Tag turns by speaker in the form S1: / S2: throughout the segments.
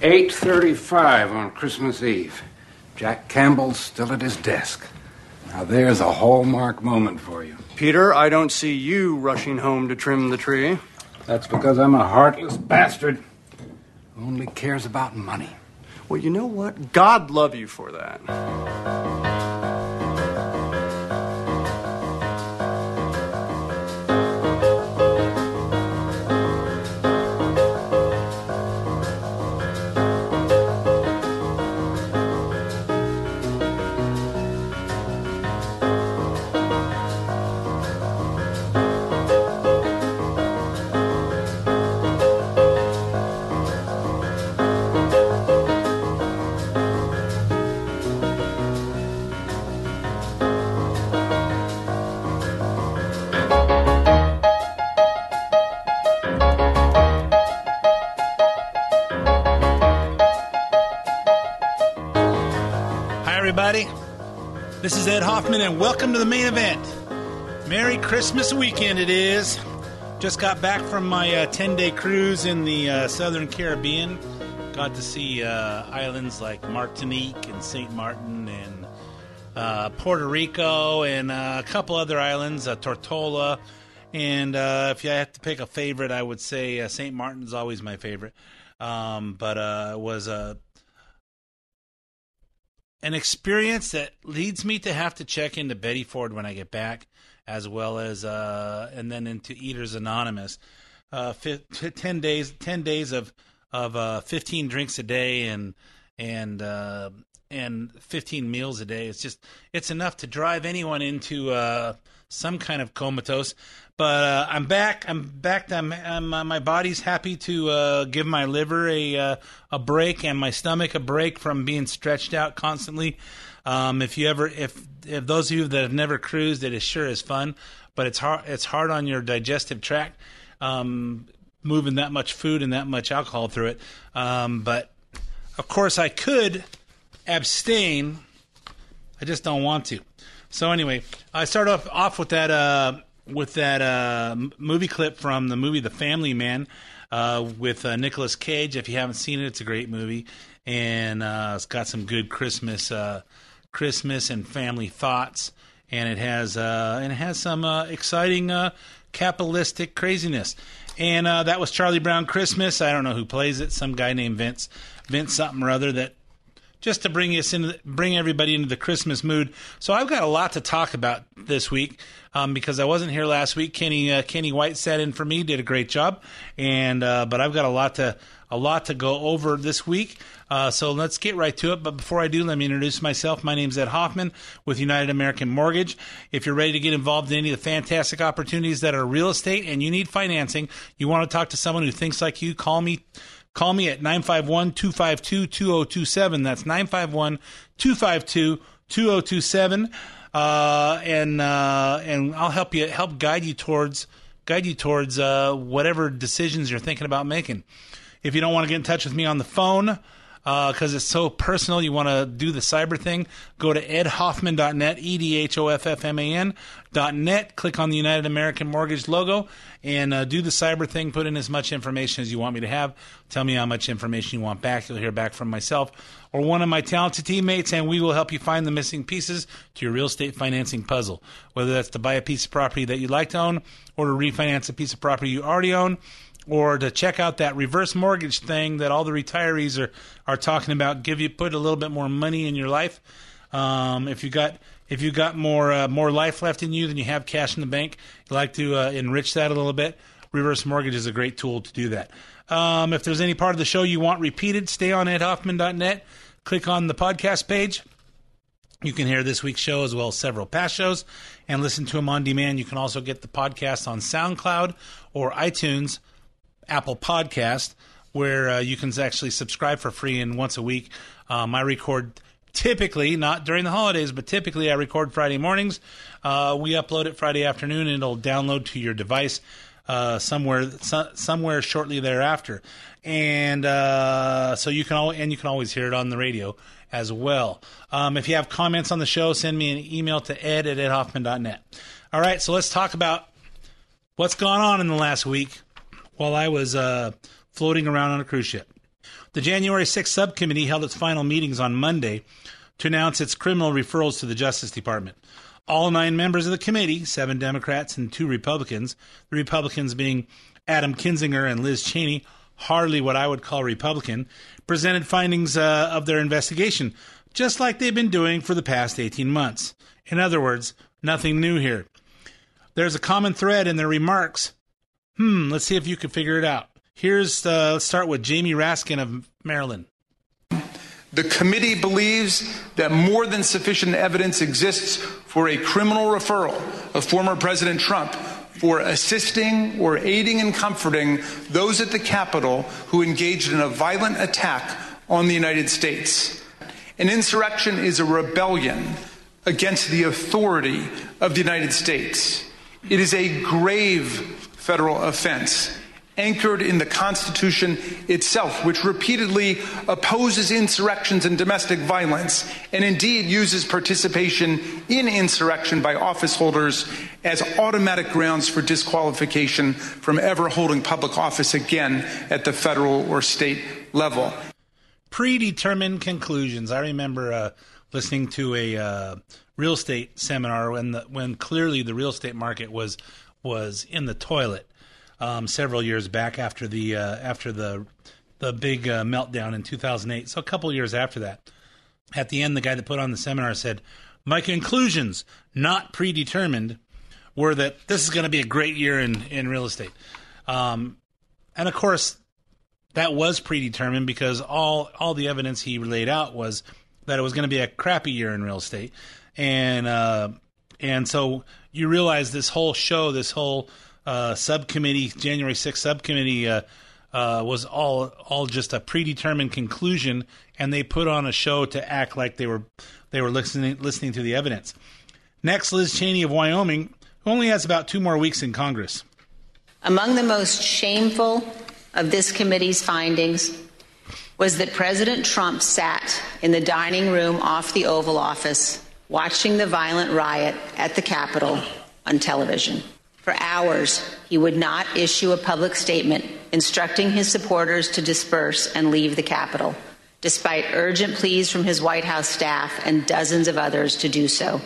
S1: 8.35 on Christmas Eve. Jack Campbell's still at his desk. Now there's a hallmark moment for you.
S2: Peter, I don't see you rushing home to trim the tree.
S1: That's because I'm a heartless bastard who only cares about money.
S2: Well, you know what? God love you for that.
S3: Hoffman, and welcome to the main event. Merry Christmas weekend, it is. Just got back from my 10 day cruise in the uh, Southern Caribbean. Got to see uh, islands like Martinique and St. Martin and uh, Puerto Rico and uh, a couple other islands, uh, Tortola. And uh, if you had to pick a favorite, I would say uh, St. Martin's always my favorite. Um, but uh, it was a an experience that leads me to have to check into Betty Ford when I get back, as well as uh, and then into Eaters Anonymous. Uh, ten days, ten days of of uh, fifteen drinks a day and and uh, and fifteen meals a day. It's just it's enough to drive anyone into uh, some kind of comatose. But uh, I'm back. I'm back. I'm, I'm uh, my body's happy to uh, give my liver a uh, a break and my stomach a break from being stretched out constantly. Um, if you ever, if if those of you that have never cruised, it is sure is fun, but it's hard. It's hard on your digestive tract, um, moving that much food and that much alcohol through it. Um, but of course, I could abstain. I just don't want to. So anyway, I start off off with that uh, with that uh, movie clip from the movie The Family Man uh, with uh, Nicolas Cage. If you haven't seen it, it's a great movie, and uh, it's got some good Christmas uh, Christmas and family thoughts, and it has uh, and it has some exciting capitalistic craziness. And that was Charlie Brown Christmas. I don't know who plays it. Some guy named Vince, Vince something or other that just to bring us into bring everybody into the Christmas mood. So I've got a lot to talk about this week um, because I wasn't here last week. Kenny uh, Kenny White sat in for me, did a great job, and uh, but I've got a lot to a lot to go over this week. Uh, so let's get right to it. But before I do, let me introduce myself. My name is Ed Hoffman with United American Mortgage. If you're ready to get involved in any of the fantastic opportunities that are real estate and you need financing, you want to talk to someone who thinks like you, call me. Call me at 951 252 2027. That's 951 252 2027. Uh, and uh, and I'll help you help guide you towards guide you towards uh, whatever decisions you're thinking about making. If you don't want to get in touch with me on the phone because it's so personal, you want to do the cyber thing, go to edhoffman.net, E D H O F F M A N dot net. Click on the United American Mortgage logo and uh, do the cyber thing. Put in as much information as you want me to have. Tell me how much information you want back. You'll hear back from myself or one of my talented teammates, and we will help you find the missing pieces to your real estate financing puzzle. Whether that's to buy a piece of property that you'd like to own or to refinance a piece of property you already own or to check out that reverse mortgage thing that all the retirees are are talking about. Give you put a little bit more money in your life. Um, if you got if you got more uh, more life left in you than you have cash in the bank, you like to uh, enrich that a little bit. Reverse mortgage is a great tool to do that. Um, if there's any part of the show you want repeated, stay on edhoffman.net. Click on the podcast page. You can hear this week's show as well as several past shows and listen to them on demand. You can also get the podcast on SoundCloud or iTunes, Apple Podcast, where uh, you can actually subscribe for free. And once a week, um, I record typically not during the holidays, but typically I record Friday mornings. Uh, we upload it Friday afternoon, and it'll download to your device uh, somewhere so, somewhere shortly thereafter. And uh, so you can al- and you can always hear it on the radio as well. Um, if you have comments on the show, send me an email to ed at edhoffman.net. All right, so let's talk about what's gone on in the last week while I was uh, floating around on a cruise ship. The January 6th subcommittee held its final meetings on Monday to announce its criminal referrals to the Justice Department. All nine members of the committee, seven Democrats and two Republicans, the Republicans being Adam Kinzinger and Liz Cheney, hardly what I would call Republican, presented findings uh, of their investigation, just like they've been doing for the past 18 months. In other words, nothing new here. There's a common thread in their remarks. Hmm, let's see if you can figure it out. Here's, uh, let's start with Jamie Raskin of Maryland.
S4: The committee believes that more than sufficient evidence exists for a criminal referral of former President Trump for assisting or aiding and comforting those at the Capitol who engaged in a violent attack on the United States. An insurrection is a rebellion against the authority of the United States. It is a grave federal offense anchored in the Constitution itself, which repeatedly opposes insurrections and domestic violence, and indeed uses participation in insurrection by office holders as automatic grounds for disqualification from ever holding public office again at the federal or state level.
S3: Predetermined conclusions. I remember uh, listening to a uh, real estate seminar when the, when clearly the real estate market was was in the toilet um, several years back after the uh, after the the big uh, meltdown in 2008. So a couple years after that, at the end, the guy that put on the seminar said, "My conclusions, not predetermined, were that this is going to be a great year in in real estate." Um, and of course, that was predetermined because all all the evidence he laid out was that it was going to be a crappy year in real estate, and uh, and so you realize this whole show, this whole uh, subcommittee, January 6th subcommittee, uh, uh, was all all just a predetermined conclusion, and they put on a show to act like they were they were listening listening to the evidence. Next, Liz Cheney of Wyoming, who only has about two more weeks in Congress.
S5: Among the most shameful of this committee's findings was that President Trump sat in the dining room off the Oval Office watching the violent riot at the Capitol on television. For hours, he would not issue a public statement instructing his supporters to disperse and leave the Capitol, despite urgent pleas from his White House staff and dozens of others to do so.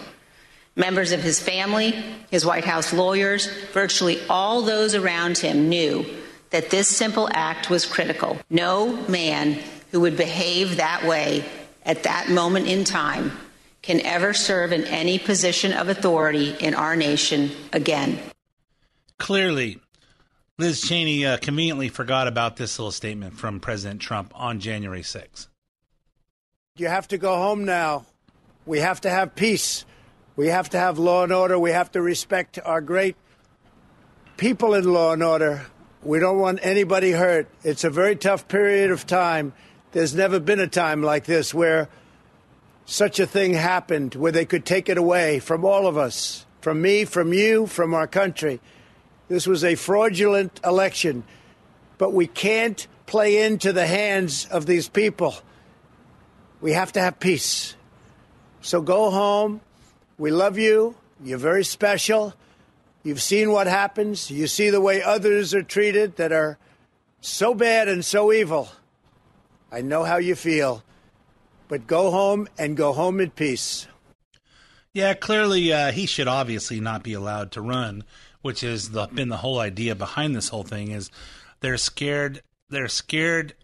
S5: Members of his family, his White House lawyers, virtually all those around him knew that this simple act was critical. No man who would behave that way at that moment in time can ever serve in any position of authority in our nation again.
S3: Clearly, Liz Cheney uh, conveniently forgot about this little statement from President Trump on January 6th.
S6: You have to go home now. We have to have peace. We have to have law and order. We have to respect our great people in law and order. We don't want anybody hurt. It's a very tough period of time. There's never been a time like this where such a thing happened, where they could take it away from all of us, from me, from you, from our country. This was a fraudulent election, but we can't play into the hands of these people. We have to have peace. So go home. We love you. You're very special. You've seen what happens. You see the way others are treated that are so bad and so evil. I know how you feel. But go home and go home in peace.
S3: Yeah, clearly uh, he should obviously not be allowed to run which has been the whole idea behind this whole thing is they're scared they're scared.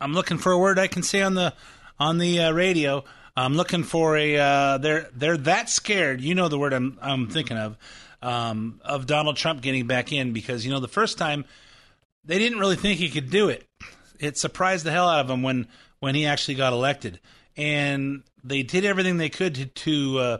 S3: I'm looking for a word i can say on the on the uh, radio. I'm looking for a uh, they're they're that scared. You know the word i'm i'm thinking of um, of donald trump getting back in because you know the first time they didn't really think he could do it. It surprised the hell out of them when when he actually got elected and they did everything they could to, to uh,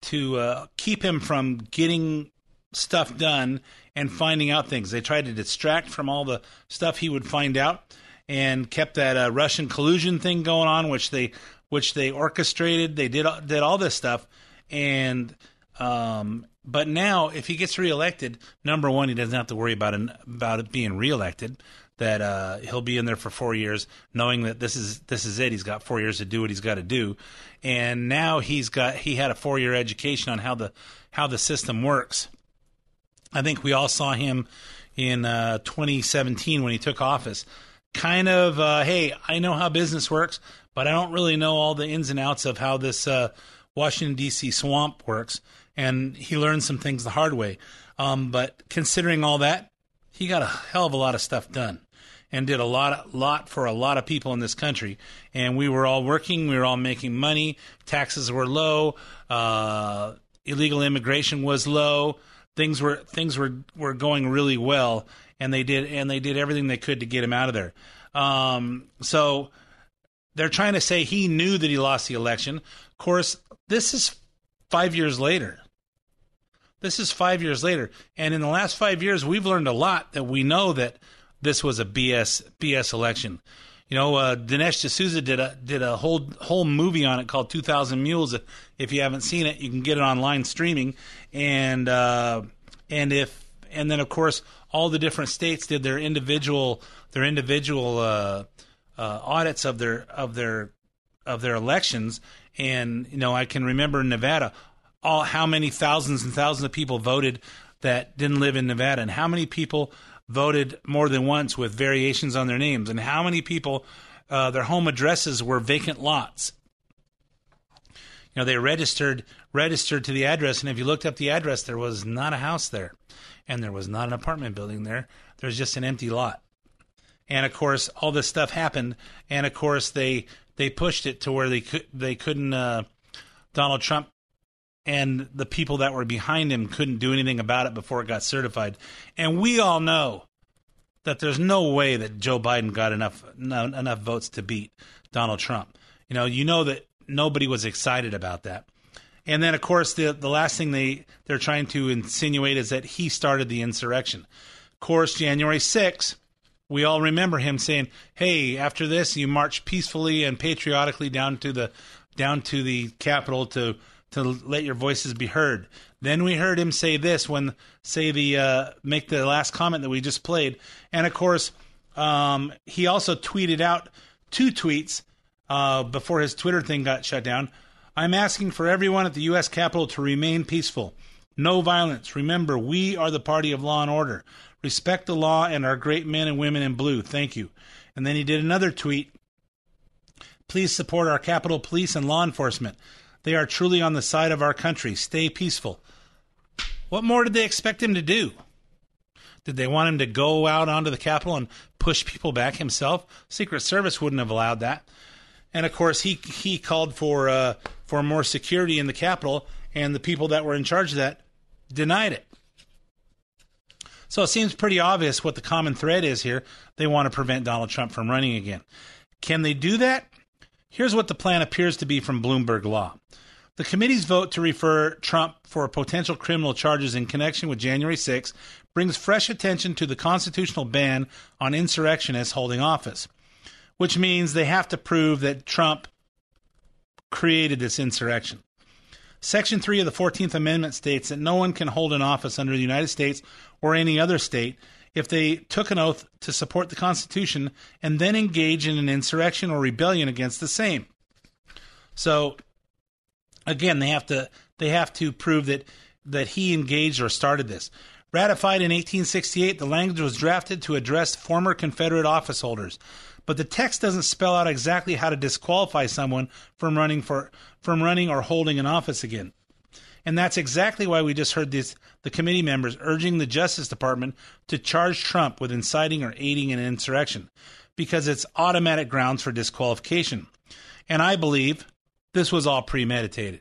S3: to uh, keep him from getting stuff done and finding out things. They tried to distract from all the stuff he would find out, and kept that uh, Russian collusion thing going on, which they which they orchestrated. They did did all this stuff, and um, but now if he gets reelected, number one, he doesn't have to worry about an, about it being reelected. That uh, he'll be in there for four years, knowing that this is this is it. He's got four years to do what he's got to do, and now he's got he had a four year education on how the how the system works. I think we all saw him in uh, 2017 when he took office. Kind of, uh, hey, I know how business works, but I don't really know all the ins and outs of how this uh, Washington D.C. swamp works. And he learned some things the hard way. Um, but considering all that, he got a hell of a lot of stuff done and did a lot lot for a lot of people in this country. And we were all working, we were all making money, taxes were low, uh, illegal immigration was low, things were things were were going really well, and they did and they did everything they could to get him out of there. Um, so they're trying to say he knew that he lost the election. Of course, this is five years later. This is five years later, and in the last five years, we've learned a lot that we know that this was a BS BS election. You know, uh, Dinesh D'Souza did a did a whole whole movie on it called Two Thousand Mules. If you haven't seen it, you can get it online streaming. And uh, and if and then of course all the different states did their individual their individual uh, uh audits of their of their of their elections. And you know, I can remember Nevada, all how many thousands and thousands of people voted that didn't live in Nevada, and how many people voted more than once with variations on their names, and how many people uh, their home addresses were vacant lots. You know, they registered registered to the address, and if you looked up the address, there was not a house there, and there was not an apartment building there. There's just an empty lot. And of course, all this stuff happened, and of course they they pushed it to where they could they couldn't. Uh, Donald Trump and the people that were behind him couldn't do anything about it before it got certified. And we all know that there's no way that Joe Biden got enough enough votes to beat Donald Trump. You know, you know that nobody was excited about that. And then of course the the last thing they they're trying to insinuate is that he started the insurrection. Of course, January 6th, we all remember him saying, "Hey, after this, you march peacefully and patriotically down to the down to the Capitol to to let your voices be heard. Then we heard him say this when say the uh, make the last comment that we just played, and of course um, he also tweeted out two tweets uh, before his Twitter thing got shut down. I'm asking for everyone at the U.S. Capitol to remain peaceful. No violence. Remember, we are the party of law and order. Respect the law and our great men and women in blue. Thank you. And then he did another tweet. Please support our Capitol Police and law enforcement. They are truly on the side of our country. Stay peaceful. What more did they expect him to do? Did they want him to go out onto the Capitol and push people back himself? Secret Service wouldn't have allowed that. And of course, he he called for uh, for more security in the Capitol, and the people that were in charge of that denied it. So it seems pretty obvious what the common thread is here. They want to prevent Donald Trump from running again. Can they do that? Here's what the plan appears to be from Bloomberg Law. The committee's vote to refer Trump for potential criminal charges in connection with January 6 brings fresh attention to the constitutional ban on insurrectionists holding office, which means they have to prove that Trump created this insurrection. Section 3 of the 14th Amendment states that no one can hold an office under the United States or any other state if they took an oath to support the Constitution and then engage in an insurrection or rebellion against the same. So again, they have to they have to prove that that he engaged or started this. Ratified in 1868, the language was drafted to address former Confederate office holders, but the text doesn't spell out exactly how to disqualify someone from running for from running or holding an office again. And that's exactly why we just heard the committee members urging the Justice Department to charge Trump with inciting or aiding an insurrection, because it's automatic grounds for disqualification. And I believe this was all premeditated.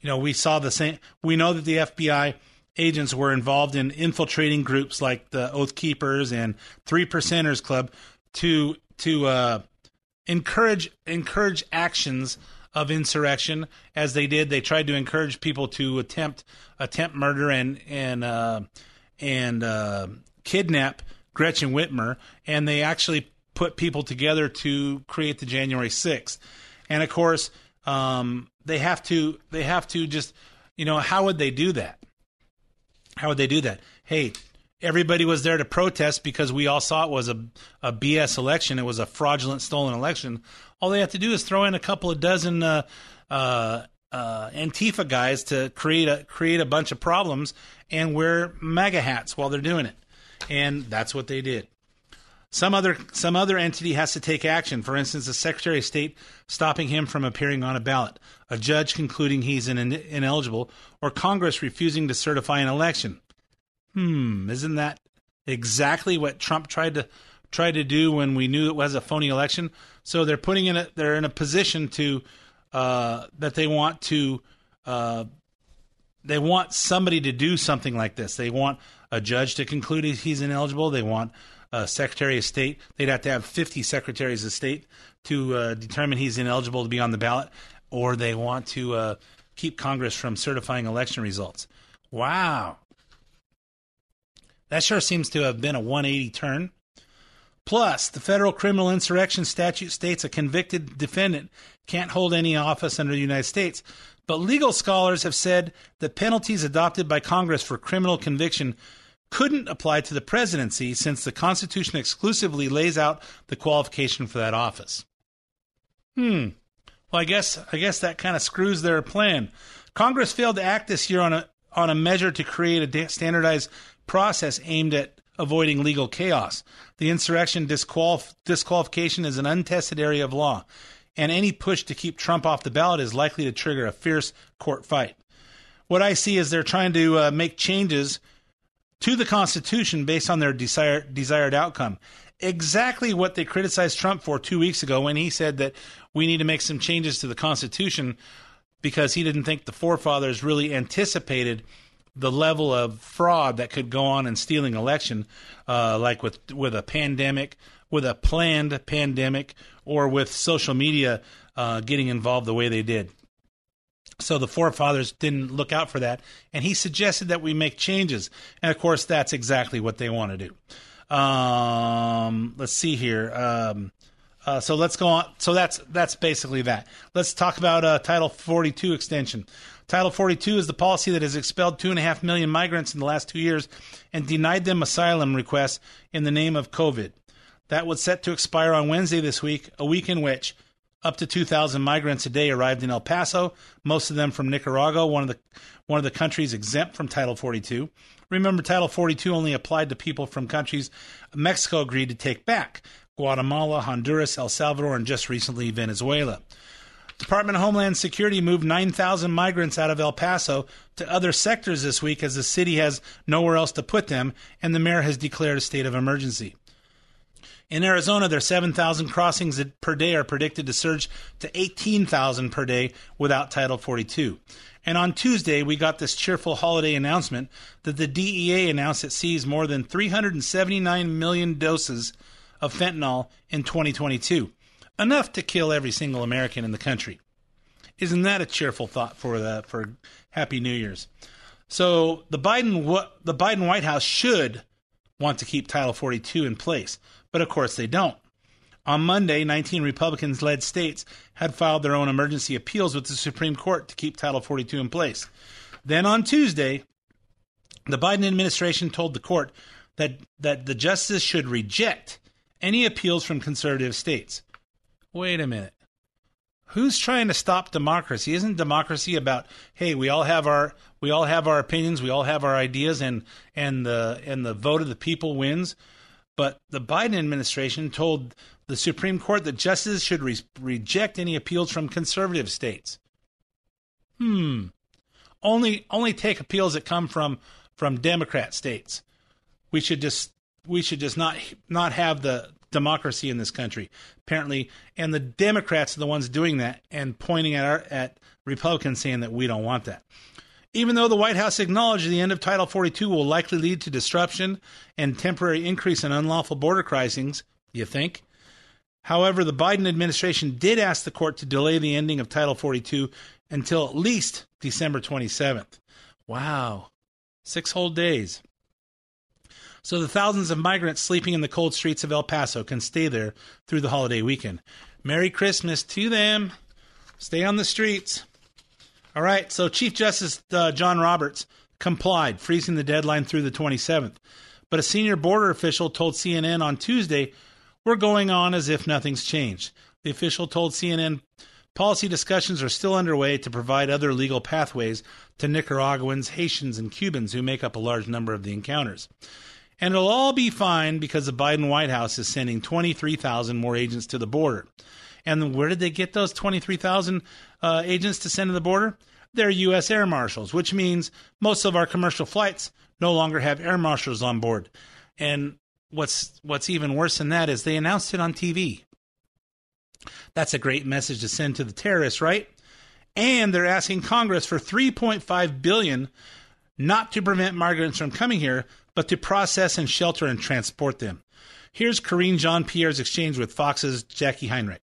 S3: You know, we saw the same, we know that the FBI agents were involved in infiltrating groups like the Oath Keepers and Three Percenters Club to to uh, encourage encourage actions of insurrection as they did. They tried to encourage people to attempt attempt murder and and uh, and uh, kidnap Gretchen Whitmer, and they actually put people together to create the January 6th. And of course, um, they have to they have to just you know how would they do that? How would they do that? Hey, everybody was there to protest because we all saw it was a, a BS election. It was a fraudulent, stolen election. All they have to do is throw in a couple of dozen uh, uh, uh, Antifa guys to create a create a bunch of problems and wear MAGA hats while they're doing it, and that's what they did. Some other some other entity has to take action. For instance, the Secretary of State stopping him from appearing on a ballot, a judge concluding he's in, ineligible, or Congress refusing to certify an election. Hmm, isn't that exactly what Trump tried to try to do when we knew it was a phony election? So they're putting in a they're in a position to uh, that they want to uh, they want somebody to do something like this. They want a judge to conclude he's ineligible. They want a Secretary of State. They'd have to have 50 Secretaries of State to uh, determine he's ineligible to be on the ballot, or they want to uh, keep Congress from certifying election results. Wow. That sure seems to have been a 180 turn. Plus, the federal criminal insurrection statute states a convicted defendant can't hold any office under the United States. But legal scholars have said that penalties adopted by Congress for criminal conviction couldn't apply to the presidency since the Constitution exclusively lays out the qualification for that office. Hmm. Well, I guess I guess that kind of screws their plan. Congress failed to act this year on a on a measure to create a standardized process aimed at avoiding legal chaos. The insurrection disqualif- disqualification is an untested area of law, and any push to keep Trump off the ballot is likely to trigger a fierce court fight. What I see is they're trying to uh, make changes to the Constitution based on their desired desired outcome. Exactly what they criticized Trump for two weeks ago when he said that we need to make some changes to the Constitution because he didn't think the forefathers really anticipated the level of fraud that could go on in stealing election, uh, like with with a pandemic, with a planned pandemic, or with social media uh, getting involved the way they did. So the forefathers didn't look out for that, and he suggested that we make changes. And of course, that's exactly what they want to do. Um, let's see here. Um, uh, so let's go on. So that's that's basically that. Let's talk about uh, Title 42 extension. Title 42 is the policy that has expelled two and a half million migrants in the last two years and denied them asylum requests in the name of COVID. That was set to expire on Wednesday this week, a week in which up to 2,000 migrants a day arrived in El Paso, most of them from Nicaragua, one of the one of the countries exempt from Title 42. Remember, Title 42 only applied to people from countries Mexico agreed to take back Guatemala, Honduras, El Salvador, and just recently Venezuela. Department of Homeland Security moved 9,000 migrants out of El Paso to other sectors this week as the city has nowhere else to put them, and the mayor has declared a state of emergency. In Arizona, their 7,000 crossings per day are predicted to surge to 18,000 per day without Title 42. And on Tuesday, we got this cheerful holiday announcement that the DEA announced it seized more than 379 million doses of fentanyl in 2022, enough to kill every single American in the country. Isn't that a cheerful thought for the for Happy New Year's? So the Biden the Biden White House should want to keep Title 42 in place, but of course they don't. On Monday, 19 Republicans led states had filed their own emergency appeals with the Supreme Court to keep Title 42 in place. Then on Tuesday, the Biden administration told the court that, that the justice should reject any appeals from conservative states. Wait a minute. Who's trying to stop democracy? Isn't democracy about hey, we all have our we all have our opinions, we all have our ideas and and the and the vote of the people wins? But the Biden administration told the Supreme Court that justices should re- reject any appeals from conservative states. Hmm. Only only take appeals that come from from Democrat states. We should just we should just not not have the democracy in this country apparently. And the democrats are the ones doing that and pointing at our at republicans saying that we don't want that. Even though the white house acknowledged the end of title 42 will likely lead to disruption and temporary increase in unlawful border crossings you think? However the biden administration did ask the court to delay the ending of title 42 until at least december 27th wow. Six whole days so the thousands of migrants sleeping in the cold streets of El Paso can stay there through the holiday weekend. Merry Christmas to them. Stay on the streets. All right, so Chief Justice uh, John Roberts complied, freezing the deadline through the 27th. But a senior border official told CNN on Tuesday, We're going on as if nothing's changed. The official told CNN policy discussions are still underway to provide other legal pathways to Nicaraguans, Haitians, and Cubans who make up a large number of the encounters. And it'll all be fine because the Biden White House is sending 23,000 more agents to the border. And where did they get those 23,000 uh, agents to send to the border? They're U.S. air marshals, which means most of our commercial flights no longer have air marshals on board. And what's what's even worse than that is they announced it on TV. That's a great message to send to the terrorists, right? And they're asking Congress for 3.5 billion not to prevent migrants from coming here, but to process and shelter and transport them. Here's Karine Jean Pierre's exchange with Fox's Jacqui Heinrich.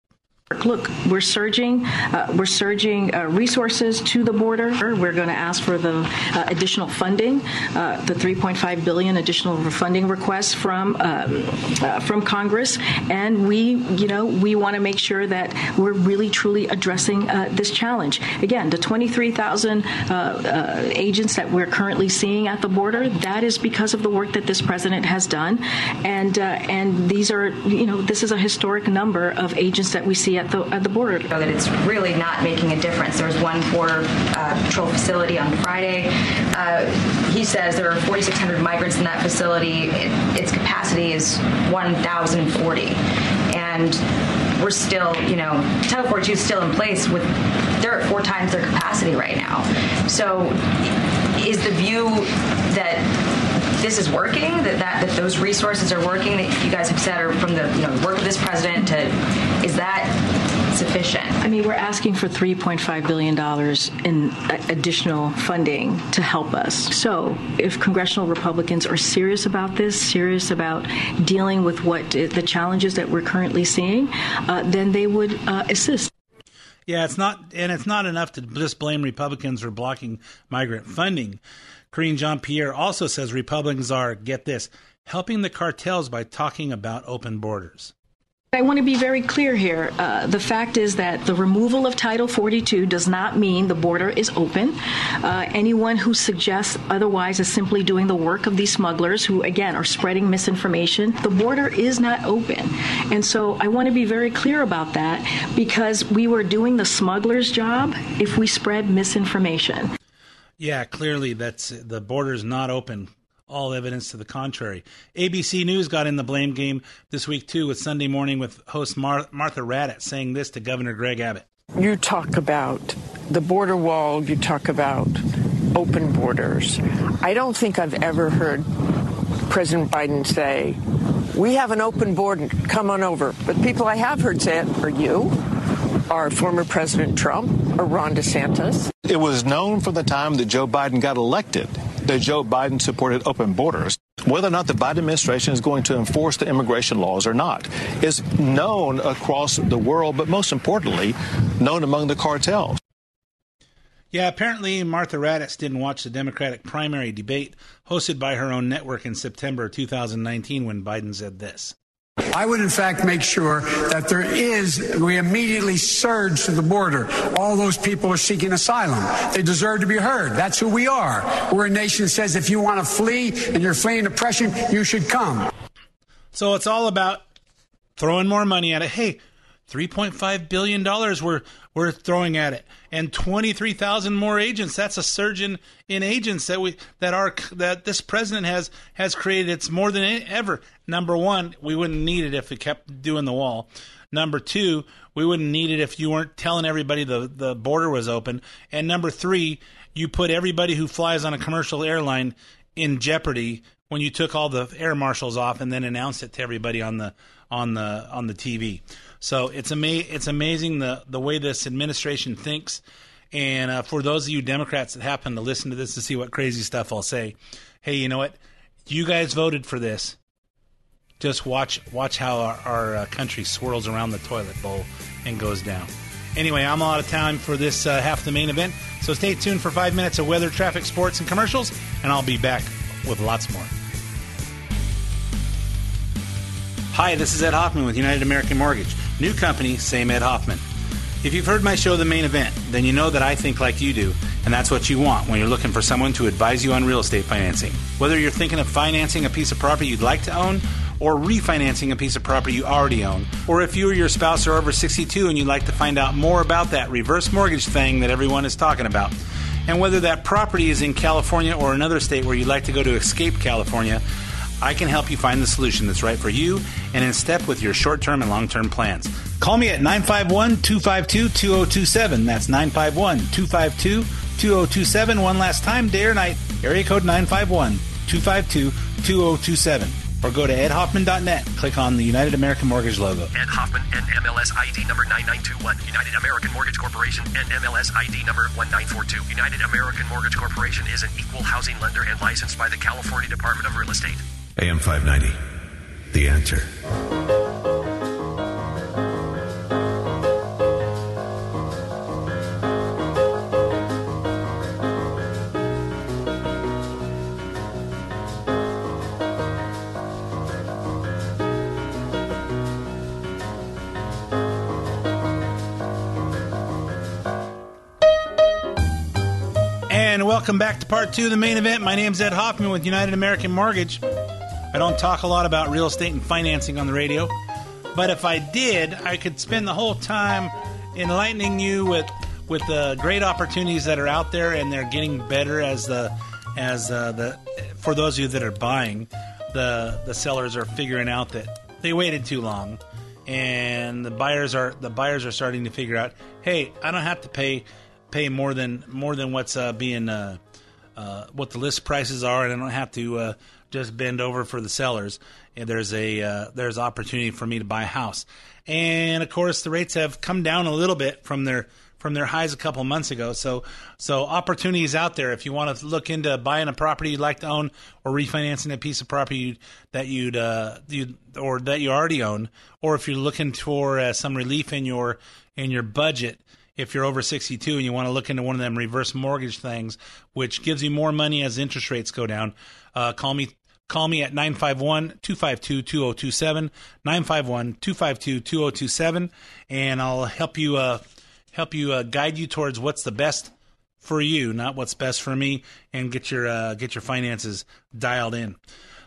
S7: Look, we're surging. Uh, we're surging uh, resources to the border. We're going to ask for the uh, additional funding, uh, the 3.5 billion additional funding requests from um, uh, from Congress, and we, you know, we want to make sure that we're really truly addressing uh, this challenge. Again, the 23,000 agents that we're currently seeing at the border, that is because of the work that this president has done, and and these are, you know, this is a historic number of agents that we see at the at the border.
S8: That it's really not making a difference. There was one border uh, patrol facility on Friday. Uh, he says there are 4,600 migrants in that facility. It, its capacity is 1,040, and we're still, you know, Title 42 is still in place with they're at four times their capacity right now. So, is the view that this is working, that, that, that those resources are working that you guys have said are from the you know work of this president to is that sufficient?
S7: I mean, we're asking for $3.5 billion in additional funding to help us. So, if congressional Republicans are serious about this, serious about dealing with what the challenges that we're currently seeing, uh, then they would uh, assist.
S3: Yeah, it's not, and it's not enough to just blame Republicans for blocking migrant funding. Karine Jean Pierre also says Republicans are, get this, helping the cartels by talking about open borders.
S7: I want to be very clear here. Uh, the fact is that the removal of Title 42 does not mean the border is open. Uh, anyone who suggests otherwise is simply doing the work of these smugglers who, again, are spreading misinformation. The border is not open. And so I want to be very clear about that because we were doing the smuggler's job if we spread misinformation.
S3: Yeah, clearly that's the border's not open. All evidence to the contrary. ABC News got in the blame game this week too with Sunday Morning with host Mar- Martha Raddatz saying this to Governor Greg Abbott.
S9: You talk about the border wall, you talk about open borders. I don't think I've ever heard President Biden say, We have an open border, come on over. But people I have heard say it are you, are former President Trump, or Ron DeSantis.
S10: It was known from the time that Joe Biden got elected that Joe Biden supported open borders. Whether or not the Biden administration is going to enforce the immigration laws or not is known across the world, but most importantly, known among the cartels.
S3: Yeah, apparently Martha Raddatz didn't watch the Democratic primary debate hosted by her own network in September 2019 when Biden said this.
S11: I would, in fact, make sure that there is, we immediately surge to the border. All those people are seeking asylum. They deserve to be heard. That's who we are. We're a nation that says if you want to flee and you're fleeing oppression, you should come.
S3: So it's all about throwing more money at it. Hey, $3.5 billion we're, we're throwing at it. And 23,000 more agents. That's a surge in, in agents that we, that are, that this president has, has created. It's more than ever. Number one, we wouldn't need it if we kept doing the wall. Number two, we wouldn't need it if you weren't telling everybody the, the border was open. And number three, you put everybody who flies on a commercial airline in jeopardy when you took all the air marshals off and then announced it to everybody on the on the on the TV. So it's ama- it's amazing the the way this administration thinks. And uh, for those of you Democrats that happen to listen to this to see what crazy stuff I'll say, hey, you know what? You guys voted for this. Just watch watch how our, our uh, country swirls around the toilet bowl and goes down. Anyway, I'm out of time for this uh, half the main event, so stay tuned for five minutes of weather, traffic, sports, and commercials, and I'll be back with lots more. Hi, this is Ed Hoffman with United American Mortgage. New company, same Ed Hoffman. If you've heard my show, The Main Event, then you know that I think like you do, and that's what you want when you're looking for someone to advise you on real estate financing. Whether you're thinking of financing a piece of property you'd like to own, or refinancing a piece of property you already own, or if you or your spouse are over 62 and you'd like to find out more about that reverse mortgage thing that everyone is talking about, and whether that property is in California or another state where you'd like to go to escape California, I can help you find the solution that's right for you and in step with your short term and long term plans. Call me at 951 252 2027. That's 951 252 2027. One last time, day or night, area code 951 252 2027. Or go to edhoffman.net. Click on the United American Mortgage logo.
S12: Ed Hoffman, NMLS ID number 9921. United American Mortgage Corporation, NMLS ID number 1942. United American Mortgage Corporation is an equal housing lender and licensed by the California Department of Real Estate.
S13: AM 590. The answer.
S3: And welcome back to part two of the main event. My name's Ed Hoffman with United American Mortgage. I don't talk a lot about real estate and financing on the radio, but if I did, I could spend the whole time enlightening you with with the great opportunities that are out there, and they're getting better as the as uh, the for those of you that are buying, the the sellers are figuring out that they waited too long, and the buyers are the buyers are starting to figure out, hey, I don't have to pay pay more than more than what's uh, being uh, uh, what the list prices are, and I don't have to uh, just bend over for the sellers. And there's a uh, there's opportunity for me to buy a house, and of course the rates have come down a little bit from their from their highs a couple months ago. So so opportunities out there if you want to look into buying a property you'd like to own or refinancing a piece of property that you'd uh, you or that you already own, or if you're looking for uh, some relief in your in your budget if you're over 62 and you want to look into one of them reverse mortgage things, which gives you more money as interest rates go down, uh, call me. Call me at 951-252-2027, 951-252-2027, and I'll help you uh, help you uh, guide you towards what's the best for you, not what's best for me, and get your uh, get your finances dialed in.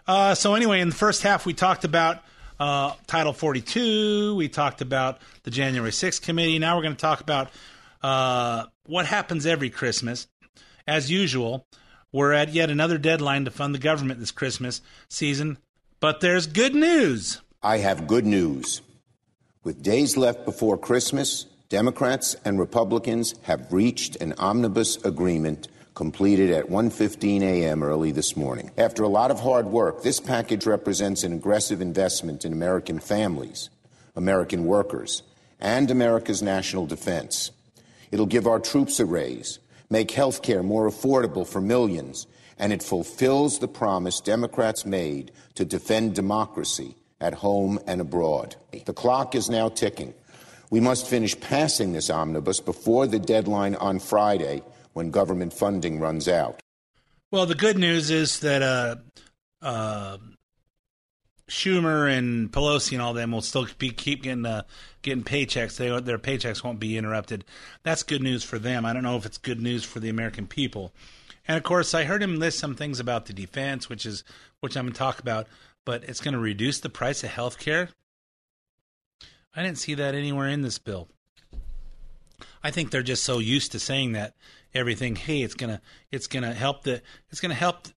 S3: Uh, so anyway, in the first half, we talked about uh, Title 42. We talked about the January 6th committee. Now we're going to talk about uh, what happens every Christmas. As usual, we're at yet another deadline to fund the government this Christmas season, but there's good news.
S14: I have good news. With days left before Christmas, Democrats and Republicans have reached an omnibus agreement completed at 1:15 a.m. early this morning. After a lot of hard work, this package represents an aggressive investment in American families, American workers, and America's national defense. It'll give our troops a raise, make health care more affordable for millions, and it fulfills the promise Democrats made to defend democracy at home and abroad. The clock is now ticking. We must finish passing this omnibus before the deadline on Friday when government funding runs out.
S3: Well, the good news is that uh, uh, Schumer and Pelosi and all them will still be keep getting uh, getting paychecks. They, their paychecks won't be interrupted. That's good news for them. I don't know if it's good news for the American people. And of course, I heard him list some things about the defense, which is which I'm going to talk about. But it's going to reduce the price of health care. I didn't see that anywhere in this bill. I think they're just so used to saying that everything. Hey, it's gonna it's gonna help the it's gonna help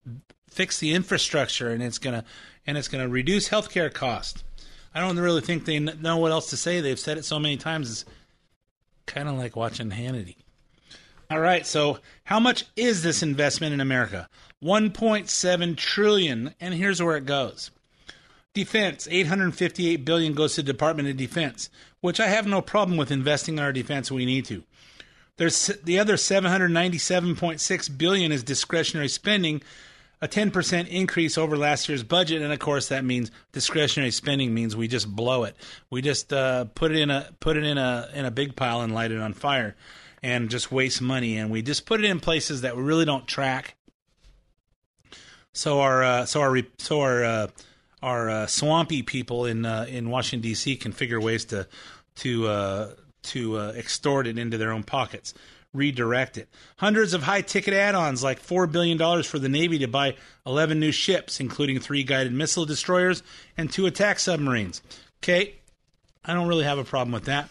S3: fix the infrastructure and it's gonna and it's gonna reduce healthcare costs. I don't really think they know what else to say. They've said it so many times. It's kind of like watching Hannity. All right, so how much is this investment in America? 1.7 trillion, and here's where it goes. Defense, 858 billion goes to the Department of Defense, which I have no problem with investing in our defense we need to. There's the other 797.6 billion is discretionary spending, a 10% increase over last year's budget, and of course that means discretionary spending means we just blow it. We just uh, put it in a put it in a in a big pile and light it on fire, and just waste money. And we just put it in places that we really don't track. So our uh, so our so our uh, our uh, swampy people in uh, in Washington D.C. can figure ways to to uh, to extort it into their own pockets, redirect it. Hundreds of high ticket add-ons, like four billion dollars for the Navy to buy eleven new ships, including three guided missile destroyers and two attack submarines. Okay, I don't really have a problem with that.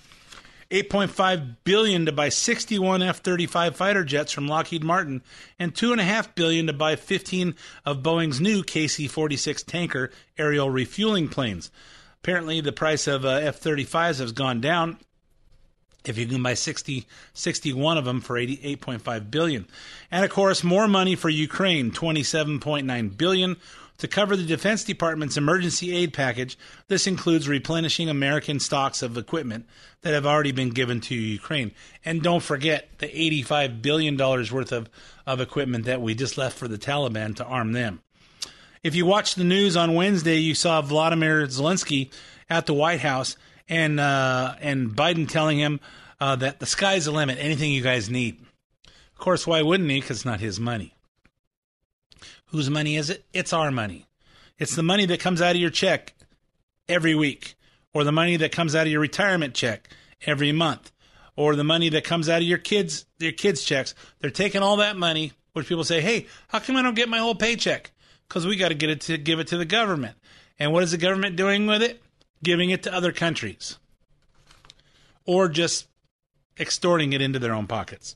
S3: 8.5 billion to buy 61 F-35 fighter jets from Lockheed Martin, and 2.5 billion to buy 15 of Boeing's new KC-46 tanker aerial refueling planes. Apparently, the price of uh, F-35s has gone down. If you can buy 60, 61 of them for 88.5 billion, and of course, more money for Ukraine, 27.9 billion to cover the Defense Department's emergency aid package. This includes replenishing American stocks of equipment that have already been given to Ukraine. And don't forget the $85 billion worth of, of equipment that we just left for the Taliban to arm them. If you watched the news on Wednesday, you saw Vladimir Zelensky at the White House and, uh, and Biden telling him uh, that the sky's the limit, anything you guys need. Of course, why wouldn't he? Because it's not his money. Whose money is it? It's our money. It's the money that comes out of your check every week, or the money that comes out of your retirement check every month, or the money that comes out of your kids your kids' checks. They're taking all that money, which people say, "Hey, how come I don't get my whole paycheck?" Because we got to get it to give it to the government. And what is the government doing with it? Giving it to other countries, or just extorting it into their own pockets.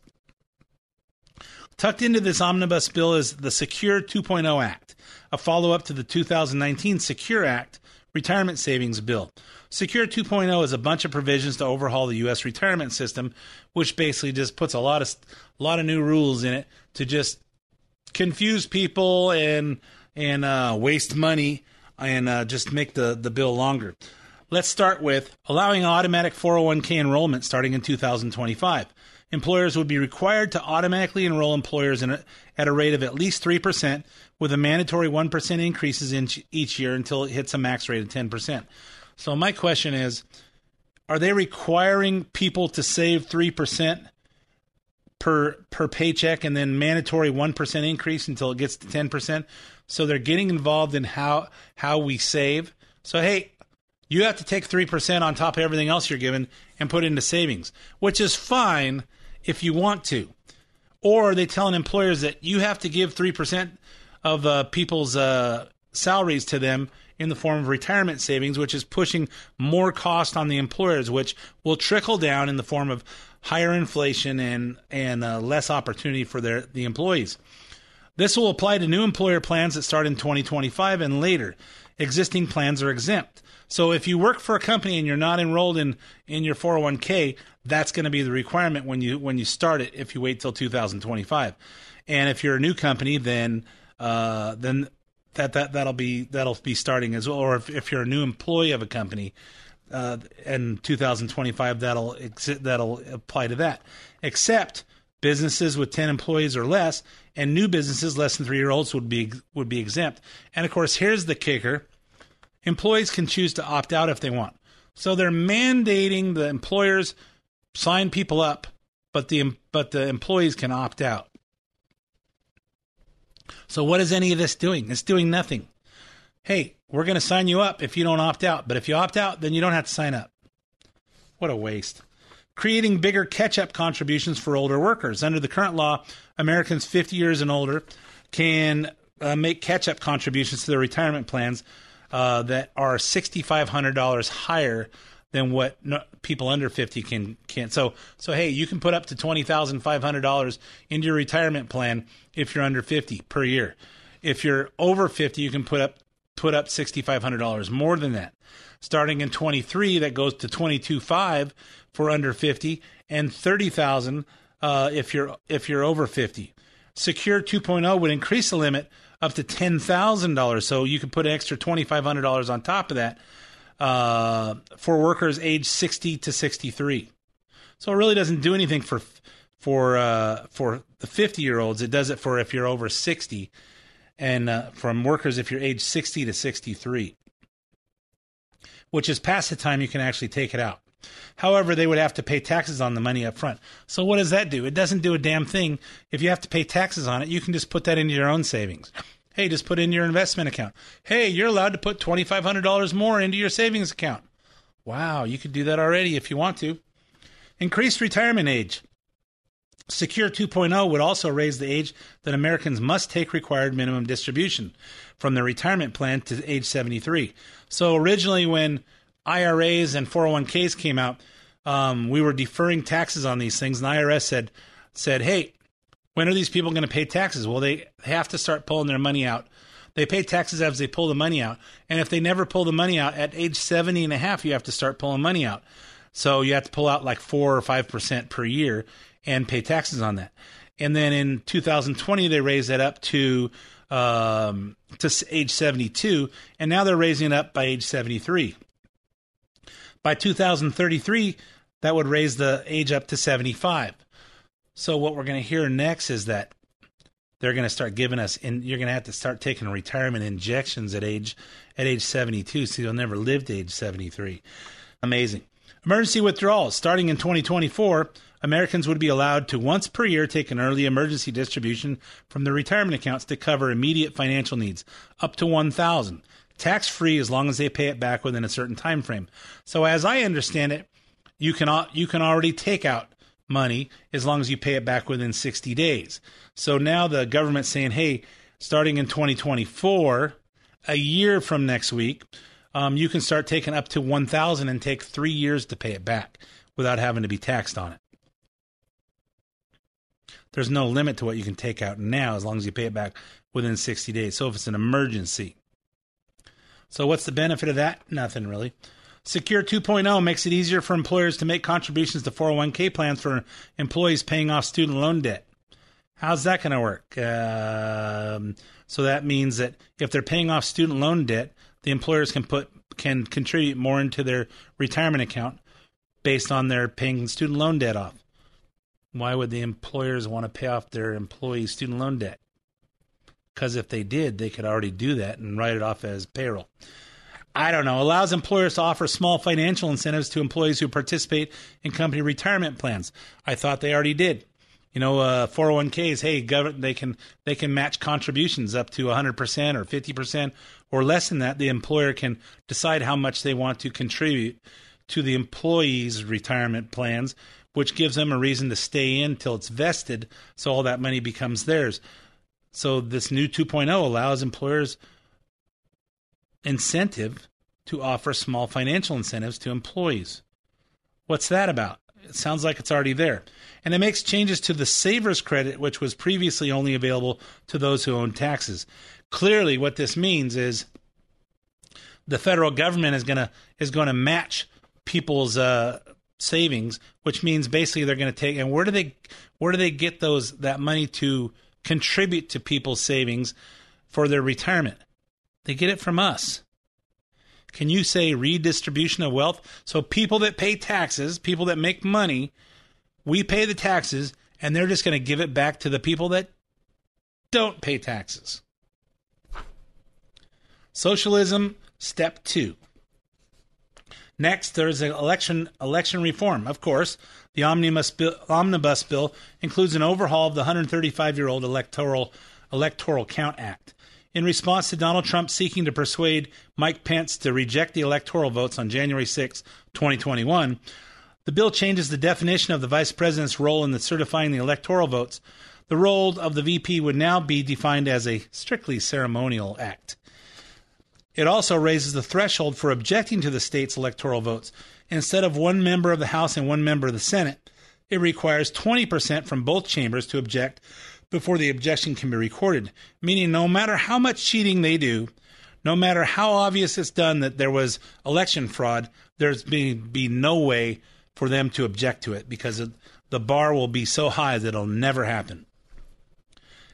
S3: Tucked into this omnibus bill is the Secure 2.0 Act, a follow up to the 2019 Secure Act retirement savings bill. Secure 2.0 is a bunch of provisions to overhaul the U.S. retirement system, which basically just puts a lot of a lot of new rules in it to just confuse people and and uh, waste money and uh, just make the, the bill longer. Let's start with allowing automatic 401k enrollment starting in 2025 employers would be required to automatically enroll employers a, at a rate of at least 3%, with a mandatory 1% increases in each year until it hits a max rate of 10%. So, my question is are they requiring people to save 3%? Per, per paycheck and then mandatory 1% increase until it gets to 10%. So they're getting involved in how how we save. So hey, you have to take 3% on top of everything else you're given and put into savings, which is fine if you want to. Or they telling employers that you have to give 3% of uh, people's uh, salaries to them in the form of retirement savings, which is pushing more cost on the employers, which will trickle down in the form of higher inflation and and uh, less opportunity for their the employees. This will apply to new employer plans that start in 2025 and later. Existing plans are exempt. So if you work for a company and you're not enrolled in in your 401k, that's going to be the requirement when you when you start it if you wait till 2025 and if you're a new company then uh, then that that that'll be that'll be starting as well or if, if you're a new employee of a company uh, in 2025 that'll that'll apply to that except businesses with 10 employees or less and new businesses less than 3 year olds would be would be exempt and of course here's the kicker employees can choose to opt out if they want so they're mandating the employers sign people up, but the but the employees can opt out. So what is any of this doing? It's doing nothing. Hey, we're going to sign you up if you don't opt out, but if you opt out, then you don't have to sign up. What a waste. Creating bigger catch up contributions for older workers. Under the current law, Americans 50 years and older can uh, make catch up contributions to their retirement plans uh, that are $6,500 higher than what no, people under 50 can can. So so hey you can put up to $20,500 into your retirement plan if you're under 50 per year. If you're over 50 you can put up put up $6,500 more than that. Starting in 23 that goes to 22.5 for under 50 and 30,000 uh, if you're if you're over 50 secure 2.0 would increase the limit up to $10,000 so you could put an extra $2,500 on top of that uh, for workers age 60 to 63. So it really doesn't do anything for for uh, for the 50 year olds. It does it for if you're over 60, and uh, from workers if you're age 60 to 63, which is past the time you can actually take it out. However, they would have to pay taxes on the money up front. So what does that do? It doesn't do a damn thing. If you have to pay taxes on it, you can just put that into your own savings. Hey, just put in your investment account. Hey, you're allowed to put $2,500 more into your savings account. Wow, you could do that already if you want to. Increased retirement age. Secure 2.0 would also raise the age that Americans must take required minimum distribution from their retirement plan to age 73. So originally, when IRAs and 401ks came out, um, we were deferring taxes on these things, and the IRS said, said, "Hey, when are these people going to pay taxes? Well, they have to start pulling their money out. They pay taxes as they pull the money out, and if they never pull the money out at age 70 and a half, you have to start pulling money out. So you have to pull out like four or five percent per year." and pay taxes on that. And then in 2020, they raised that up to um, to age 72, and now they're raising it up by age 73. By 2033, that would raise the age up to 75. So what we're going to hear next is that they're going to start giving us, and you're going to have to start taking retirement injections at age at age 72, so you'll never live to age 73. Amazing. Emergency withdrawals starting in 2024 Americans would be allowed to once per year take an early emergency distribution from their retirement accounts to cover immediate financial needs, up to 1000 tax free as long as they pay it back within a certain time frame. So as I understand it, you can you can already take out money as long as you pay it back within 60 days. So now the government's saying, "Hey, starting in 2024, a year from next week, um, you can start taking up to 1,000 and take three years to pay it back without having to be taxed on it." there's no limit to what you can take out now as long as you pay it back within 60 days. So if it's an emergency. So what's the benefit of that? Nothing really. Secure 2.0 makes it easier for employers to make contributions to 401k plans for employees paying off student loan debt. How's that going to work? Um, so that means that if they're paying off student loan debt, the employers can put can contribute more into their retirement account based on their paying student loan debt off. Why would the employers want to pay off their employees' student loan debt? Because if they did, they could already do that and write it off as payroll. I don't know. Allows employers to offer small financial incentives to employees who participate in company retirement plans. I thought they already did. You know, uh, 401ks. Hey, government, they can they can match contributions up to 100 percent or 50 percent or less than that. The employer can decide how much they want to contribute to the employees' retirement plans which gives them a reason to stay in till it's vested, so all that money becomes theirs. So this new 2.0 allows employers incentive to offer small financial incentives to employees. What's that about? It sounds like it's already there. And it makes changes to the savers credit, which was previously only available to those who own taxes. Clearly, what this means is the federal government is to is to match people's uh, savings, which means basically they're going to take and where do they where do they get those that money to contribute to people's savings for their retirement? They get it from us. Can you say redistribution of wealth? So people that pay taxes, people that make money, we pay the taxes and they're just going to give it back to the people that don't pay taxes. Socialism step 2. Next, there's election election reform. Of course, the omnibus bill, omnibus bill includes an overhaul of the 135-year-old electoral electoral count act. In response to Donald Trump seeking to persuade Mike Pence to reject the electoral votes on January 6, 2021, the bill changes the definition of the vice president's role in the certifying the electoral votes. The role of the VP would now be defined as a strictly ceremonial act. It also raises the threshold for objecting to the state's electoral votes. Instead of one member of the House and one member of the Senate, it requires 20% from both chambers to object before the objection can be recorded, meaning no matter how much cheating they do, no matter how obvious it's done that there was election fraud, there's be, be no way for them to object to it because the bar will be so high that it'll never happen.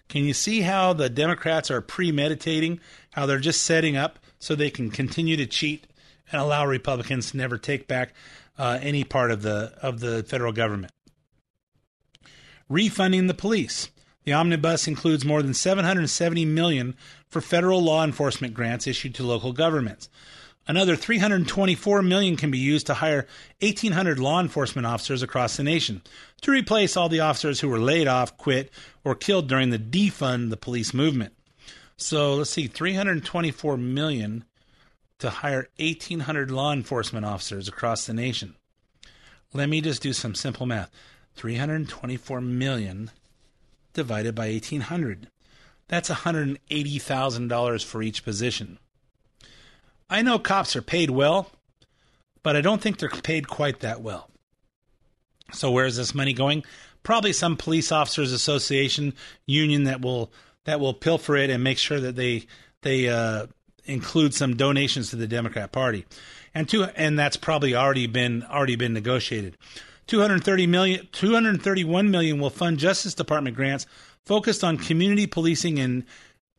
S3: Can you see how the Democrats are premeditating, how they're just setting up so they can continue to cheat and allow Republicans to never take back uh, any part of the of the federal government. Refunding the police. The omnibus includes more than 770 million for federal law enforcement grants issued to local governments. Another 324 million can be used to hire 1800 law enforcement officers across the nation to replace all the officers who were laid off, quit, or killed during the defund the police movement. So let's see, 324 million to hire 1,800 law enforcement officers across the nation. Let me just do some simple math. 324 million divided by 1,800. That's $180,000 for each position. I know cops are paid well, but I don't think they're paid quite that well. So where is this money going? Probably some police officers association union that will that will pilfer it and make sure that they they uh, include some donations to the Democrat Party, and two and that's probably already been already been negotiated. 230 million 231 million will fund Justice Department grants focused on community policing and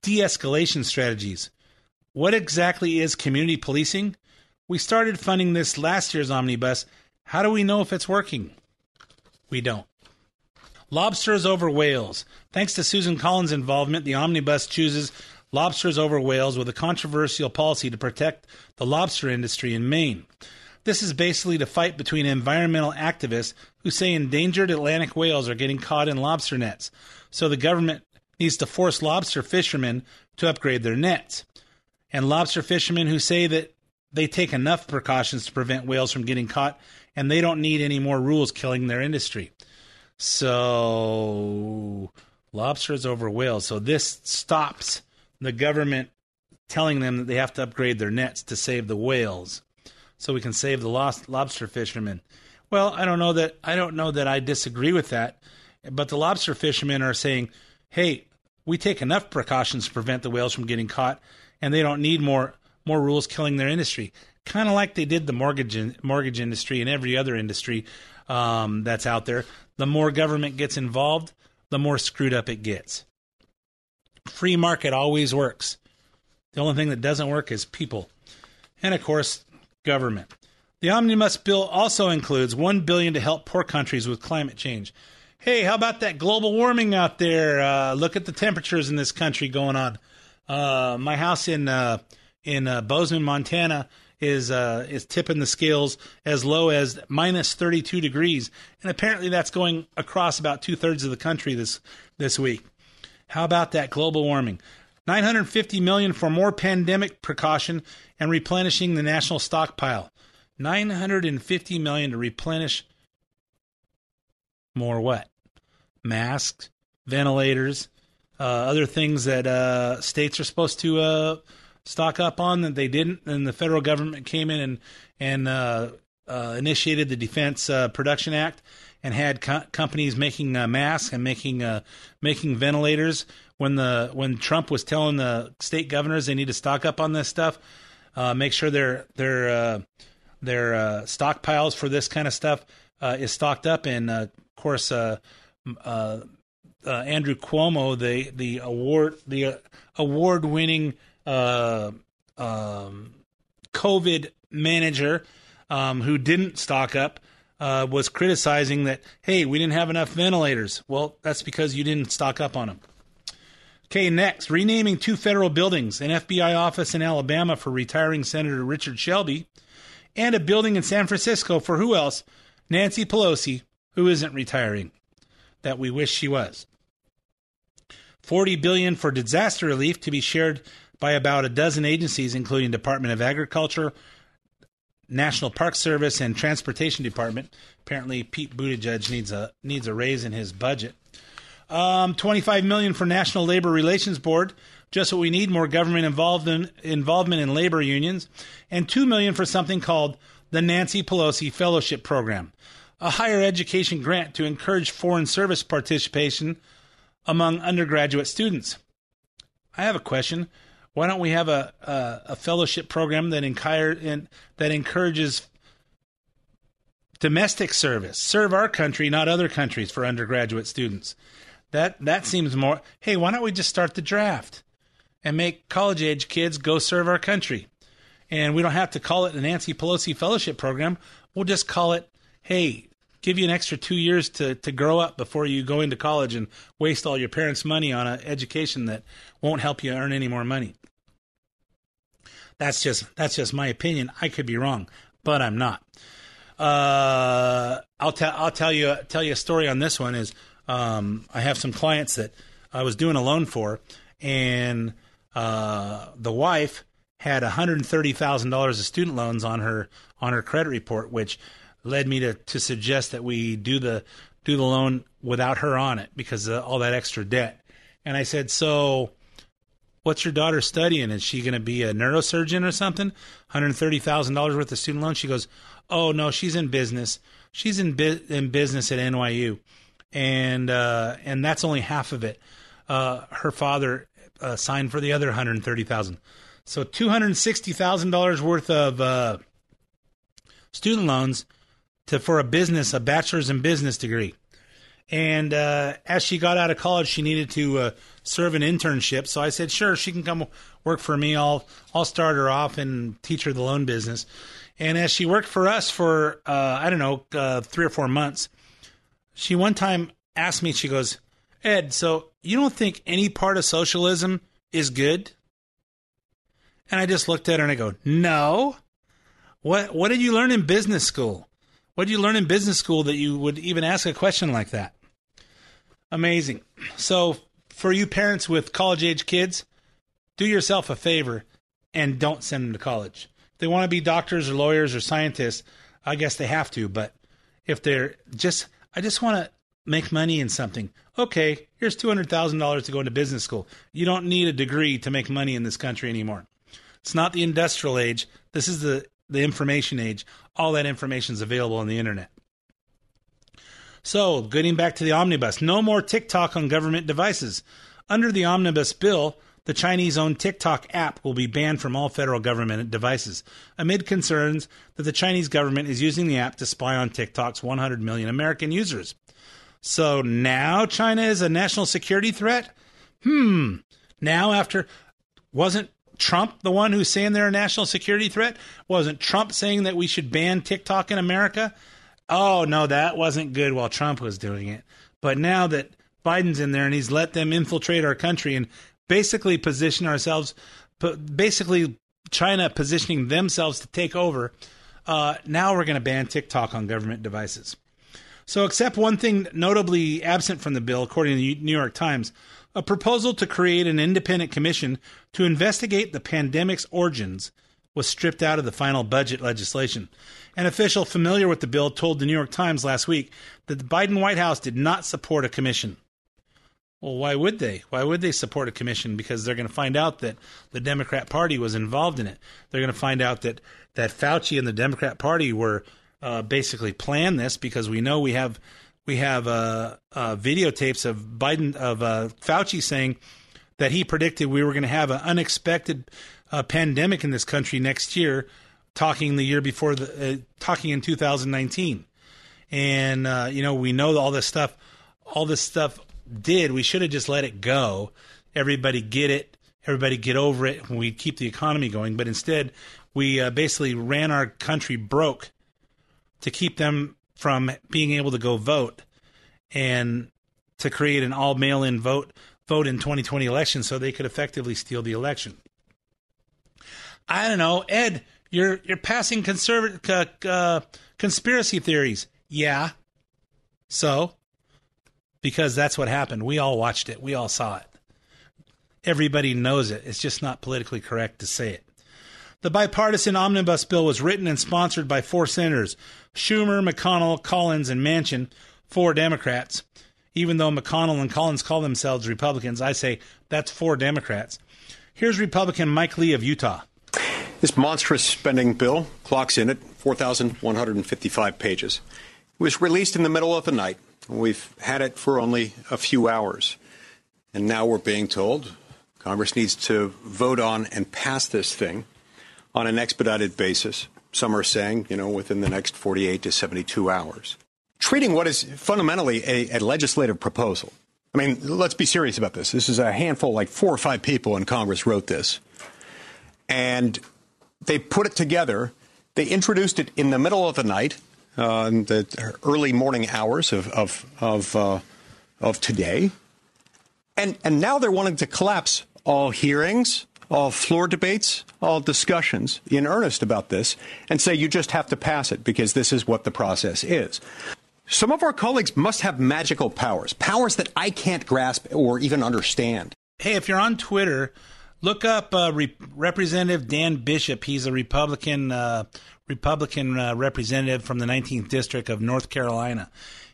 S3: de-escalation strategies. What exactly is community policing? We started funding this last year's omnibus. How do we know if it's working? We don't. Lobsters over whales. Thanks to Susan Collins' involvement, the omnibus chooses lobsters over whales with a controversial policy to protect the lobster industry in Maine. This is basically the fight between environmental activists who say endangered Atlantic whales are getting caught in lobster nets. So the government needs to force lobster fishermen to upgrade their nets. And lobster fishermen who say that they take enough precautions to prevent whales from getting caught and they don't need any more rules killing their industry. So lobsters over whales. So this stops the government telling them that they have to upgrade their nets to save the whales, so we can save the lost lobster fishermen. Well, I don't know that I don't know that I disagree with that, but the lobster fishermen are saying, "Hey, we take enough precautions to prevent the whales from getting caught, and they don't need more more rules killing their industry." Kind of like they did the mortgage in, mortgage industry and every other industry um, that's out there. The more government gets involved, the more screwed up it gets. Free market always works. The only thing that doesn't work is people. And of course, government. The omnibus bill also includes 1 billion to help poor countries with climate change. Hey, how about that global warming out there? Uh, look at the temperatures in this country going on. Uh, my house in uh, in uh, Bozeman, Montana, is uh, is tipping the scales as low as minus 32 degrees, and apparently that's going across about two thirds of the country this this week. How about that global warming? 950 million for more pandemic precaution and replenishing the national stockpile. 950 million to replenish more what? Masks, ventilators, uh, other things that uh, states are supposed to uh, stock up on that they didn't, and the federal government came in and and uh, uh, initiated the Defense uh, Production Act and had co- companies making uh, masks and making uh, making ventilators. When the when Trump was telling the state governors they need to stock up on this stuff, uh, make sure their their uh, their uh, stockpiles for this kind of stuff uh, is stocked up. And of course, Andrew Cuomo, the the award the award winning um, COVID manager um, who didn't stock up uh, was criticizing that, hey, we didn't have enough ventilators. Well, that's because you didn't stock up on them. Okay, next, renaming two federal buildings an FBI office in Alabama for retiring Senator Richard Shelby, and a building in San Francisco for who else? Nancy Pelosi, who isn't retiring, that we wish she was. 40 billion for disaster relief to be shared by about a dozen agencies including Department of Agriculture, National Park Service and Transportation Department. Apparently, Pete Buttigieg needs a needs a raise in his budget. Um, Twenty five million for National Labor Relations Board, just what we need. More government involvement involvement in labor unions, and two million for something called the Nancy Pelosi Fellowship Program, a higher education grant to encourage foreign service participation among undergraduate students. I have a question. Why don't we have a a, a fellowship program that in, that encourages domestic service, serve our country, not other countries, for undergraduate students? That that seems more. Hey, why don't we just start the draft and make college age kids go serve our country? And we don't have to call it the Nancy Pelosi Fellowship Program. We'll just call it, hey, give you an extra two years to, to grow up before you go into college and waste all your parents' money on an education that won't help you earn any more money. That's just that's just my opinion. I could be wrong, but I'm not. Uh, I'll tell I'll tell you tell you a story on this one. Is um, I have some clients that I was doing a loan for, and uh, the wife had $130,000 of student loans on her on her credit report, which led me to, to suggest that we do the do the loan without her on it because of all that extra debt. And I said, "So what's your daughter studying? Is she going to be a neurosurgeon or something? $130,000 worth of student loans?" She goes, "Oh, no, she's in business. She's in bu- in business at NYU." And uh, and that's only half of it. Uh, her father uh, signed for the other 130,000. So $260,000 worth of uh, student loans to for a business, a bachelor's in business degree. And uh, as she got out of college, she needed to uh, serve an internship. So I said, "Sure, she can come work for me. I'll I'll start her off and teach her the loan business." And as she worked for us for uh, I don't know uh, three or four months, she one time asked me. She goes, "Ed, so you don't think any part of socialism is good?" And I just looked at her and I go, "No." What what did you learn in business school? What did you learn in business school that you would even ask a question like that? Amazing. So, for you parents with college age kids, do yourself a favor and don't send them to college. If they want to be doctors or lawyers or scientists, I guess they have to, but if they're just I just want to make money in something. Okay, here's $200,000 to go into business school. You don't need a degree to make money in this country anymore. It's not the industrial age. This is the the information age. All that information is available on the internet. So, getting back to the omnibus, no more TikTok on government devices. Under the omnibus bill, the Chinese owned TikTok app will be banned from all federal government devices, amid concerns that the Chinese government is using the app to spy on TikTok's 100 million American users. So now China is a national security threat? Hmm. Now, after. Wasn't Trump the one who's saying they're a national security threat? Wasn't Trump saying that we should ban TikTok in America? Oh, no, that wasn't good while Trump was doing it. But now that Biden's in there and he's let them infiltrate our country and basically position ourselves, basically China positioning themselves to take over, uh, now we're going to ban TikTok on government devices. So, except one thing notably absent from the bill, according to the New York Times, a proposal to create an independent commission to investigate the pandemic's origins was stripped out of the final budget legislation. An official familiar with the bill told the New York Times last week that the Biden White House did not support a commission. Well, why would they? Why would they support a commission? Because they're going to find out that the Democrat Party was involved in it. They're going to find out that that Fauci and the Democrat Party were uh, basically planned this because we know we have we have uh, uh, videotapes of Biden of uh, Fauci saying that he predicted we were going to have an unexpected uh, pandemic in this country next year, talking the year before the uh, talking in 2019, and uh, you know we know all this stuff, all this stuff did. We should have just let it go. Everybody get it. Everybody get over it. We keep the economy going, but instead we basically ran our country broke to keep them from being able to go vote and to create an all mail in vote vote in 2020 election so they could effectively steal the election. I don't know, Ed, you're you're passing conservative uh, conspiracy theories. Yeah. So, because that's what happened. We all watched it. We all saw it. Everybody knows it. It's just not politically correct to say it. The bipartisan omnibus bill was written and sponsored by four senators Schumer, McConnell, Collins, and Manchin, four Democrats. Even though McConnell and Collins call themselves Republicans, I say that's four Democrats. Here's Republican Mike Lee of Utah.
S15: This monstrous spending bill clocks in at 4,155 pages. It was released in the middle of the night. We've had it for only a few hours. And now we're being told Congress needs to vote on and pass this thing on an expedited basis. Some are saying, you know, within the next 48 to 72 hours. Treating what is fundamentally a, a legislative proposal. I mean, let's be serious about this. This is a handful, like four or five people in Congress wrote this. And they put it together. They introduced it in the middle of the night, uh, in the early morning hours of, of, of, uh, of today. And, and now they're wanting to collapse all hearings, all floor debates, all discussions in earnest about this, and say you just have to pass it because this is what the process is. Some of our colleagues must have magical powers, powers that I can't grasp or even understand.
S3: Hey, if you're on Twitter, Look up uh, Re- Representative Dan Bishop. He's a Republican uh, Republican uh, representative from the 19th district of North Carolina,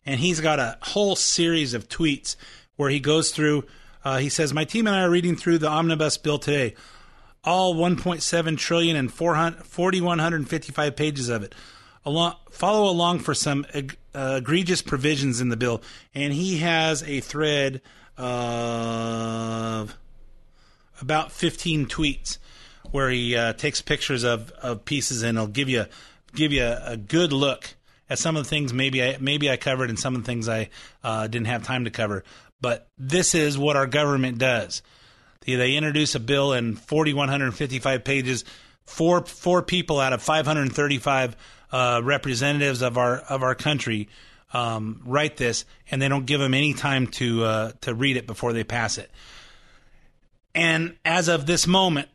S3: and he's got a whole series of tweets where he goes through. Uh, he says, "My team and I are reading through the omnibus bill today, all 1.7 trillion and 4,155 pages of it. Along, follow along for some eg- uh, egregious provisions in the bill, and he has a thread of." About 15 tweets where he uh, takes pictures of, of pieces and he'll give you give you a, good look at some of the things maybe I maybe I covered and some of the things I uh, didn't have time to cover. But this is what our government does. They, they introduce a bill in 4,155 pages. Four four people out of 535 uh, representatives of our of our country um, write this, and they don't give them any time to uh, to read it before they pass it. And as of this moment,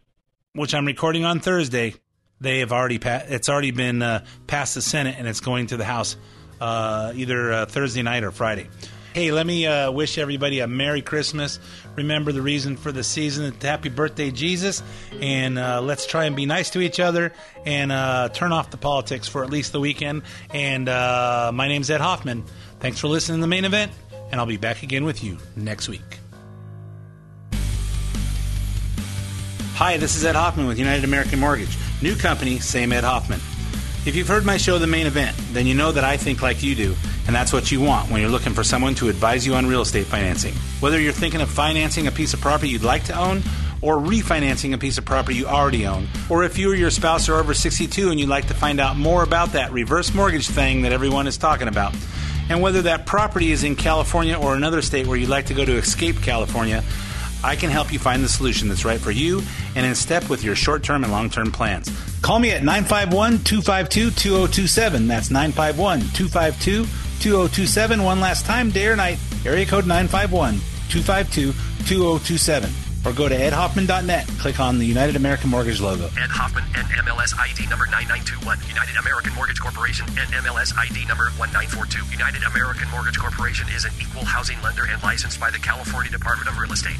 S3: which I'm recording on Thursday, they have already it's already been uh, passed the Senate and it's going to the House uh, either uh, Thursday night or Friday. Hey, let me uh, wish everybody a Merry Christmas. Remember the reason for the season. Happy birthday, Jesus. And uh, let's try and be nice to each other and uh, turn off the politics for at least the weekend. And my name's Ed Hoffman. Thanks for listening to the main event, and I'll be back again with you next week. Hi, this is Ed Hoffman with United American Mortgage. New company, same Ed Hoffman. If you've heard my show, The Main Event, then you know that I think like you do, and that's what you want when you're looking for someone to advise you on real estate financing. Whether you're thinking of financing a piece of property you'd like to own, or refinancing a piece of property you already own, or if you or your spouse are over 62 and you'd like to find out more about that reverse mortgage thing that everyone is talking about, and whether that property is in California or another state where you'd like to go to escape California, I can help you find the solution that's right for you and in step with your short term and long term plans. Call me at 951 252 2027. That's 951 252 2027. One last time, day or night, area code 951 252 2027. Or go to edhoffman.net. Click on the United American Mortgage logo.
S12: Ed Hoffman, NMLS ID number 9921. United American Mortgage Corporation, NMLS ID number 1942. United American Mortgage Corporation is an equal housing lender and licensed by the California Department of Real Estate.